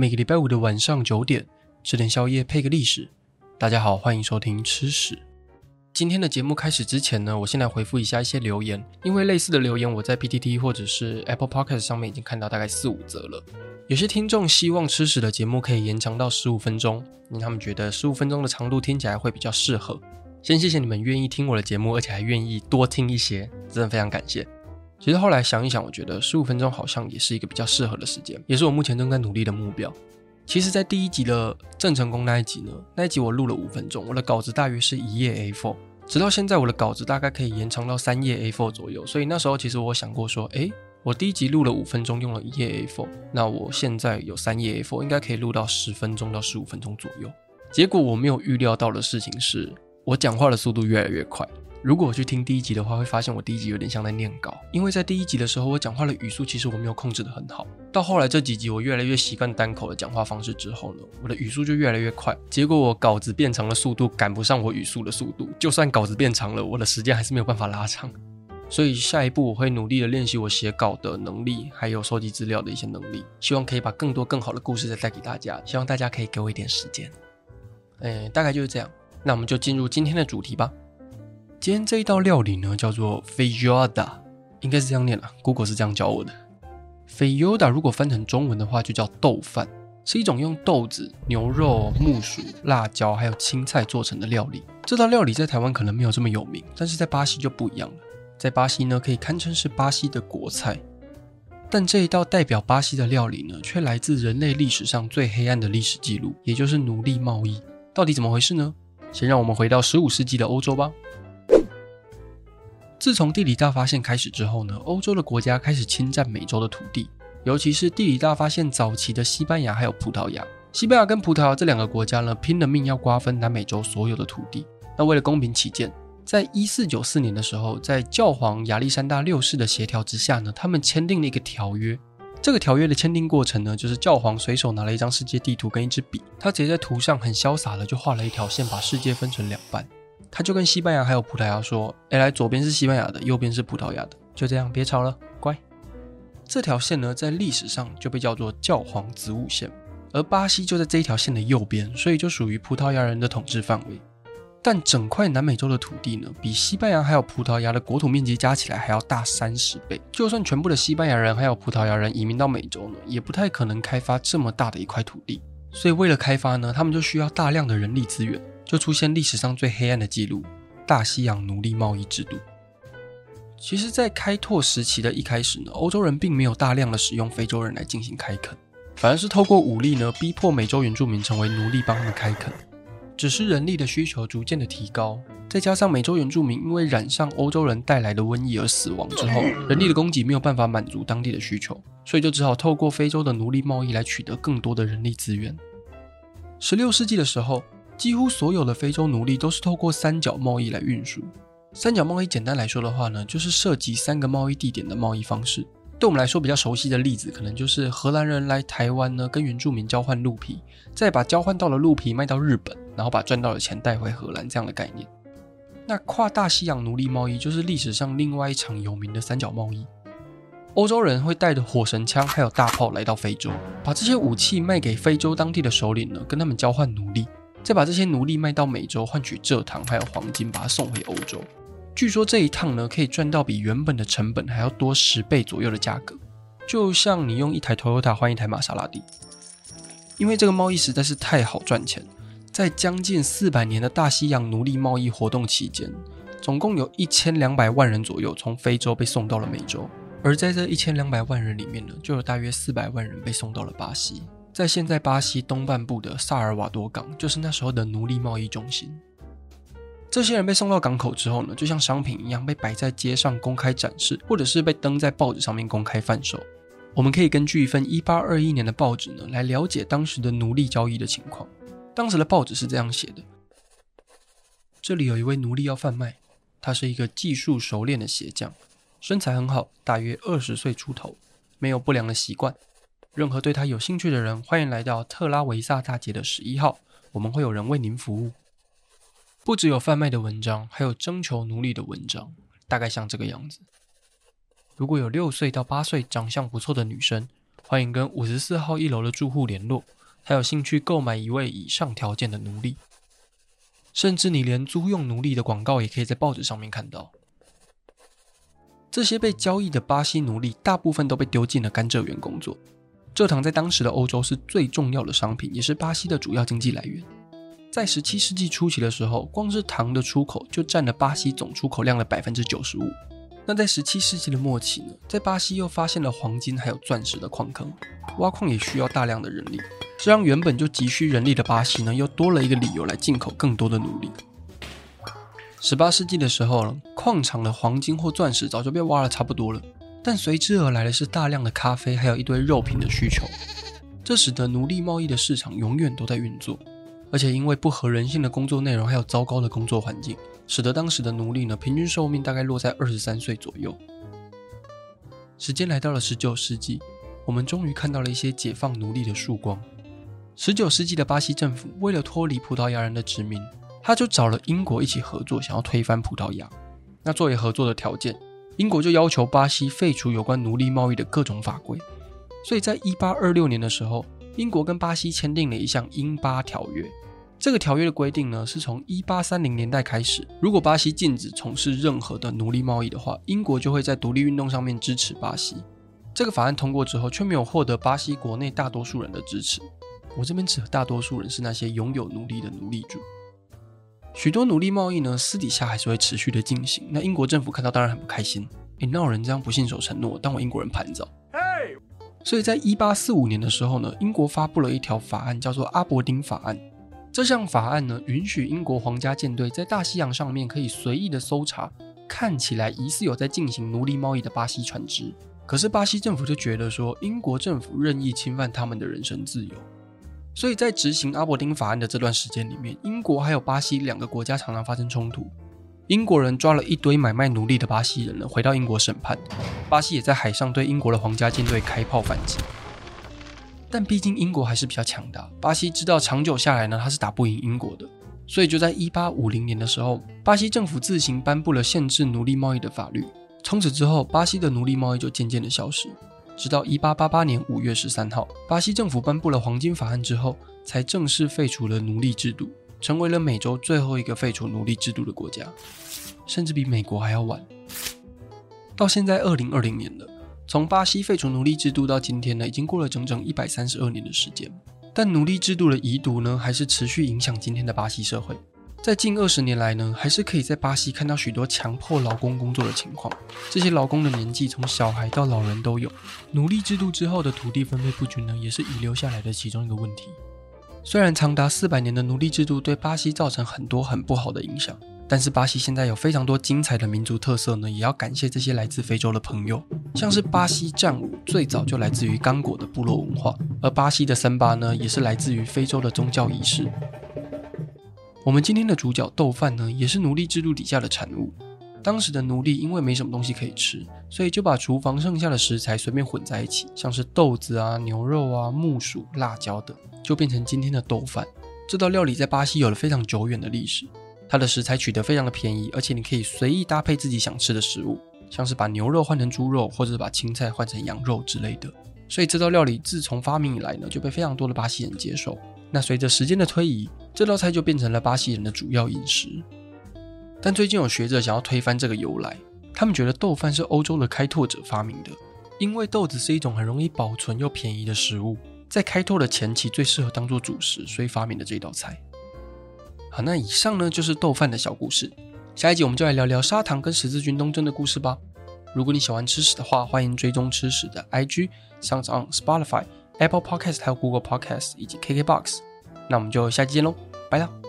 每个礼拜五的晚上九点，吃点宵夜配个历史。大家好，欢迎收听吃屎。今天的节目开始之前呢，我先来回复一下一些留言，因为类似的留言我在 PTT 或者是 Apple Podcast 上面已经看到大概四五则了。有些听众希望吃屎的节目可以延长到十五分钟，因为他们觉得十五分钟的长度听起来会比较适合。先谢谢你们愿意听我的节目，而且还愿意多听一些，真的非常感谢。其实后来想一想，我觉得十五分钟好像也是一个比较适合的时间，也是我目前正在努力的目标。其实，在第一集的郑成功那一集呢，那一集我录了五分钟，我的稿子大约是一页 A4，直到现在我的稿子大概可以延长到三页 A4 左右。所以那时候其实我想过说，诶，我第一集录了五分钟，用了一页 A4，那我现在有三页 A4，应该可以录到十分钟到十五分钟左右。结果我没有预料到的事情是，我讲话的速度越来越快。如果我去听第一集的话，会发现我第一集有点像在念稿，因为在第一集的时候，我讲话的语速其实我没有控制得很好。到后来这几集，我越来越习惯单口的讲话方式之后呢，我的语速就越来越快。结果我稿子变长的速度赶不上我语速的速度，就算稿子变长了，我的时间还是没有办法拉长。所以下一步我会努力的练习我写稿的能力，还有收集资料的一些能力，希望可以把更多更好的故事再带给大家。希望大家可以给我一点时间。哎，大概就是这样。那我们就进入今天的主题吧。今天这一道料理呢，叫做 feijada，应该是这样念啦，Google 是这样教我的。feijada 如果翻成中文的话，就叫豆饭，是一种用豆子、牛肉、木薯、辣椒还有青菜做成的料理。这道料理在台湾可能没有这么有名，但是在巴西就不一样了。在巴西呢，可以堪称是巴西的国菜。但这一道代表巴西的料理呢，却来自人类历史上最黑暗的历史记录，也就是奴隶贸易。到底怎么回事呢？先让我们回到十五世纪的欧洲吧。自从地理大发现开始之后呢，欧洲的国家开始侵占美洲的土地，尤其是地理大发现早期的西班牙还有葡萄牙。西班牙跟葡萄牙这两个国家呢，拼了命要瓜分南美洲所有的土地。那为了公平起见，在一四九四年的时候，在教皇亚历山大六世的协调之下呢，他们签订了一个条约。这个条约的签订过程呢，就是教皇随手拿了一张世界地图跟一支笔，他直接在图上很潇洒的就画了一条线，把世界分成两半。他就跟西班牙还有葡萄牙说：“哎，来，左边是西班牙的，右边是葡萄牙的，就这样，别吵了，乖。”这条线呢，在历史上就被叫做教皇子午线，而巴西就在这一条线的右边，所以就属于葡萄牙人的统治范围。但整块南美洲的土地呢，比西班牙还有葡萄牙的国土面积加起来还要大三十倍。就算全部的西班牙人还有葡萄牙人移民到美洲呢，也不太可能开发这么大的一块土地。所以为了开发呢，他们就需要大量的人力资源。就出现历史上最黑暗的记录——大西洋奴隶贸易制度。其实，在开拓时期的一开始呢，欧洲人并没有大量的使用非洲人来进行开垦，反而是透过武力呢，逼迫美洲原住民成为奴隶，帮他们开垦。只是人力的需求逐渐的提高，再加上美洲原住民因为染上欧洲人带来的瘟疫而死亡之后，人力的供给没有办法满足当地的需求，所以就只好透过非洲的奴隶贸易来取得更多的人力资源。十六世纪的时候，几乎所有的非洲奴隶都是透过三角贸易来运输。三角贸易简单来说的话呢，就是涉及三个贸易地点的贸易方式。对我们来说比较熟悉的例子，可能就是荷兰人来台湾呢，跟原住民交换鹿皮，再把交换到的鹿皮卖到日本，然后把赚到的钱带回荷兰这样的概念。那跨大西洋奴隶贸易就是历史上另外一场有名的三角贸易。欧洲人会带着火神枪还有大炮来到非洲，把这些武器卖给非洲当地的首领呢，跟他们交换奴隶。再把这些奴隶卖到美洲，换取蔗糖还有黄金，把它送回欧洲。据说这一趟呢，可以赚到比原本的成本还要多十倍左右的价格，就像你用一台 Toyota 换一台玛莎拉蒂。因为这个贸易实在是太好赚钱，在将近四百年的大西洋奴隶贸易活动期间，总共有一千两百万人左右从非洲被送到了美洲，而在这一千两百万人里面呢，就有大约四百万人被送到了巴西。在现在巴西东半部的萨尔瓦多港，就是那时候的奴隶贸易中心。这些人被送到港口之后呢，就像商品一样被摆在街上公开展示，或者是被登在报纸上面公开贩售。我们可以根据一份1821年的报纸呢，来了解当时的奴隶交易的情况。当时的报纸是这样写的：这里有一位奴隶要贩卖，他是一个技术熟练的鞋匠，身材很好，大约二十岁出头，没有不良的习惯。任何对他有兴趣的人，欢迎来到特拉维萨大街的十一号，我们会有人为您服务。不只有贩卖的文章，还有征求奴隶的文章，大概像这个样子。如果有六岁到八岁长相不错的女生，欢迎跟五十四号一楼的住户联络，还有兴趣购买一位以上条件的奴隶。甚至你连租用奴隶的广告也可以在报纸上面看到。这些被交易的巴西奴隶大部分都被丢进了甘蔗园工作。蔗糖在当时的欧洲是最重要的商品，也是巴西的主要经济来源。在十七世纪初期的时候，光是糖的出口就占了巴西总出口量的百分之九十五。那在十七世纪的末期呢，在巴西又发现了黄金还有钻石的矿坑，挖矿也需要大量的人力，这让原本就急需人力的巴西呢，又多了一个理由来进口更多的奴隶。十八世纪的时候呢，矿场的黄金或钻石早就被挖了差不多了，但随之而来的是大量的咖啡，还有一堆肉品的需求，这使得奴隶贸易的市场永远都在运作。而且因为不合人性的工作内容，还有糟糕的工作环境，使得当时的奴隶呢，平均寿命大概落在二十三岁左右。时间来到了十九世纪，我们终于看到了一些解放奴隶的曙光。十九世纪的巴西政府为了脱离葡萄牙人的殖民，他就找了英国一起合作，想要推翻葡萄牙。那作为合作的条件，英国就要求巴西废除有关奴隶贸易的各种法规。所以在一八二六年的时候，英国跟巴西签订了一项英巴条约。这个条约的规定呢，是从一八三零年代开始，如果巴西禁止从事任何的奴隶贸易的话，英国就会在独立运动上面支持巴西。这个法案通过之后，却没有获得巴西国内大多数人的支持。我这边指的大多数人是那些拥有奴隶的奴隶主。许多奴隶贸易呢，私底下还是会持续的进行。那英国政府看到当然很不开心，诶，哪有人这样不信守承诺，当我英国人盘子？嘿，所以在一八四五年的时候呢，英国发布了一条法案，叫做《阿伯丁法案》。这项法案呢，允许英国皇家舰队在大西洋上面可以随意的搜查看起来疑似有在进行奴隶贸易的巴西船只。可是巴西政府就觉得说，英国政府任意侵犯他们的人身自由，所以在执行阿伯丁法案的这段时间里面，英国还有巴西两个国家常常发生冲突。英国人抓了一堆买卖奴隶的巴西人，回到英国审判，巴西也在海上对英国的皇家舰队开炮反击。但毕竟英国还是比较强大，巴西知道长久下来呢，他是打不赢英国的，所以就在一八五零年的时候，巴西政府自行颁布了限制奴隶贸易的法律。从此之后，巴西的奴隶贸易就渐渐的消失，直到一八八八年五月十三号，巴西政府颁布了黄金法案之后，才正式废除了奴隶制度，成为了美洲最后一个废除奴隶制度的国家，甚至比美国还要晚。到现在二零二零年了。从巴西废除奴隶制度到今天呢，已经过了整整一百三十二年的时间。但奴隶制度的遗毒呢，还是持续影响今天的巴西社会。在近二十年来呢，还是可以在巴西看到许多强迫劳工工作的情况。这些劳工的年纪从小孩到老人都有。奴隶制度之后的土地分配不均呢，也是遗留下来的其中一个问题。虽然长达四百年的奴隶制度对巴西造成很多很不好的影响。但是巴西现在有非常多精彩的民族特色呢，也要感谢这些来自非洲的朋友。像是巴西战舞最早就来自于刚果的部落文化，而巴西的森巴呢，也是来自于非洲的宗教仪式。我们今天的主角豆饭呢，也是奴隶制度底下的产物。当时的奴隶因为没什么东西可以吃，所以就把厨房剩下的食材随便混在一起，像是豆子啊、牛肉啊、木薯、辣椒等，就变成今天的豆饭。这道料理在巴西有了非常久远的历史。它的食材取得非常的便宜，而且你可以随意搭配自己想吃的食物，像是把牛肉换成猪肉，或者是把青菜换成羊肉之类的。所以这道料理自从发明以来呢，就被非常多的巴西人接受。那随着时间的推移，这道菜就变成了巴西人的主要饮食。但最近有学者想要推翻这个由来，他们觉得豆饭是欧洲的开拓者发明的，因为豆子是一种很容易保存又便宜的食物，在开拓的前期最适合当做主食，所以发明的这道菜。好，那以上呢就是豆饭的小故事。下一集我们就来聊聊砂糖跟十字军东征的故事吧。如果你喜欢吃屎的话，欢迎追踪吃屎的 IG、上上、Spotify、Apple Podcast 还有 Google Podcast 以及 KKBox。那我们就下期见喽，拜了。